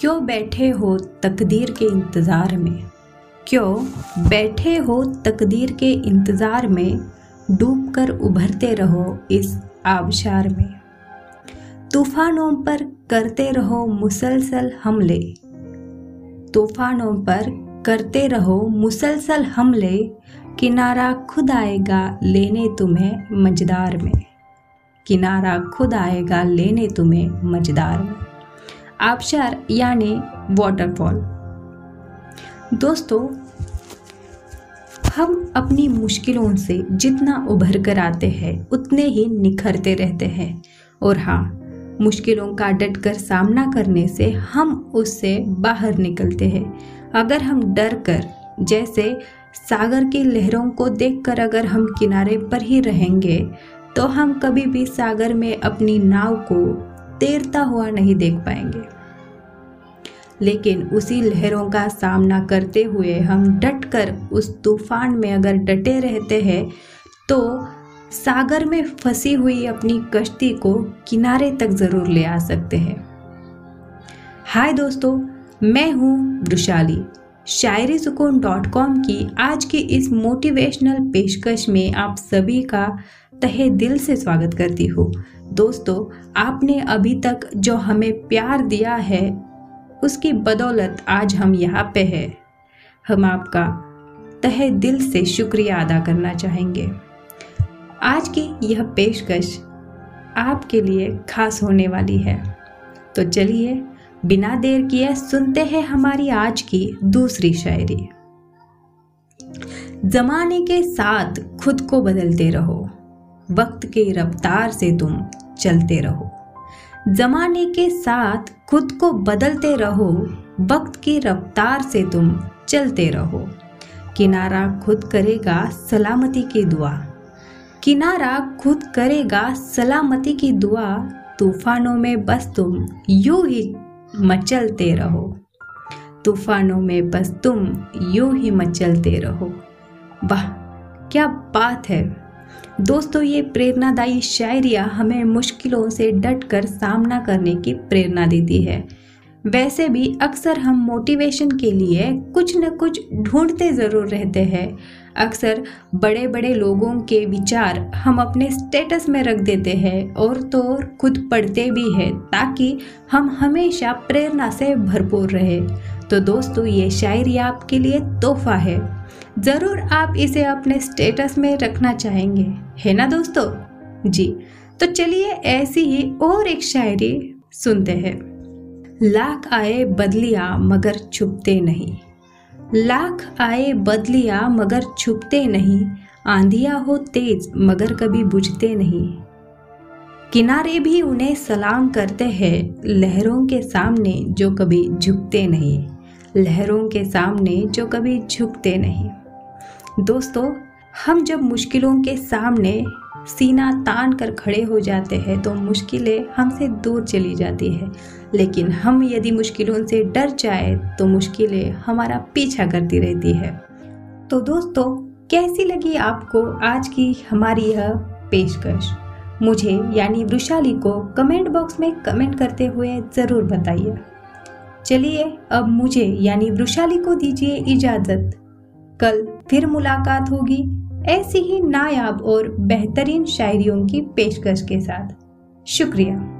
क्यों बैठे हो तकदीर के इंतज़ार में? क्यों बैठे हो तकदीर के इंतज़ार में डूब कर उभरते रहो इस आबशार में? तूफानों पर करते रहो मुसलसल हमले। तूफानों पर करते रहो मुसलसल हमले, किनारा खुद आएगा लेने तुम्हें मजदार में। किनारा खुद आएगा लेने तुम्हें मजदार में। आबशार यानी वाटरफॉल दोस्तों, हम अपनी मुश्किलों से जितना उभर कर आते हैं, उतने ही निखरते रहते हैं। और हाँ मुश्किलों का डट कर सामना करने से हम उससे बाहर निकलते हैं। अगर हम डर कर, जैसे सागर की लहरों को देखकर अगर हम किनारे पर ही रहेंगे तो हम कभी भी सागर में अपनी नाव को तैरता हुआ नहीं देख पाएँगे। लेकिन उसी लहरों का सामना करते हुए हम डट कर उस तूफ़ान में अगर डटे रहते हैं तो सागर में फंसी हुई अपनी कश्ती को किनारे तक ज़रूर ले आ सकते हैं। हाय दोस्तों, मैं हूँ वृशाली शायरी सुकून डॉट कॉम की आज की इस मोटिवेशनल पेशकश में आप सभी का तहे दिल से स्वागत करती हूँ। दोस्तों, आपने अभी तक जो हमें प्यार दिया है, उसकी बदौलत आज हम यहाँ पे हैं। हम आपका तहे दिल से शुक्रिया अदा करना चाहेंगे। आज की यह पेशकश आपके लिए खास होने वाली है। तो चलिए, बिना देर किए सुनते हैं हमारी आज की दूसरी शायरी। जमाने के साथ खुद को बदलते रहो। वक्त के रफ्तार से तुम चलते रहो। जमाने के साथ खुद को बदलते रहो, वक्त की रफ्तार से तुम चलते रहो। किनारा खुद करेगा सलामती की दुआ। किनारा खुद करेगा सलामती की दुआ। तूफानों में बस तुम यूँ ही मचलते रहो। तूफानों में बस तुम यूँ ही मचलते रहो। वाह, क्या बात है। दोस्तों, ये प्रेरणादायी शायरिया हमें मुश्किलों से डट कर सामना करने की प्रेरणा देती है। वैसे भी अक्सर हम मोटिवेशन के लिए कुछ न कुछ ढूंढते ज़रूर रहते हैं। अक्सर बड़े बड़े लोगों के विचार हम अपने स्टेटस में रख देते हैं और तो और खुद पढ़ते भी हैं ताकि हम हमेशा प्रेरणा से भरपूर रहे। तो दोस्तों, ये शायरी आपके लिए तोहफा है। ज़रूर आप इसे अपने स्टेटस में रखना चाहेंगे। है ना दोस्तों? जी तो चलिए ऐसी ही और एक शायरी सुनते हैं। लाख आए बदलिया मगर छुपते नहीं। लाख आए बदलिया मगर छुपते नहीं। आंधिया हो तेज मगर कभी बुझते नहीं। किनारे भी उन्हें सलाम करते हैं लहरों के सामने जो कभी झुकते नहीं। लहरों के सामने जो कभी झुकते नहीं। दोस्तों, हम जब मुश्किलों के सामने सीना तान कर खड़े हो जाते हैं तो मुश्किलें हमसे दूर चली जाती है। लेकिन हम यदि मुश्किलों से डर जाए तो मुश्किलें हमारा पीछा करती रहती है। तो दोस्तों, कैसी लगी आपको आज की हमारी यह पेशकश? मुझे यानी वृशाली को कमेंट बॉक्स में कमेंट करते हुए ज़रूर बताइए। चलिए अब मुझे, यानी वृशाली को दीजिए इजाज़त। कल फिर मुलाकात होगी, ऐसी ही नायाब और बेहतरीन शायरियों की पेशकश के साथ। शुक्रिया।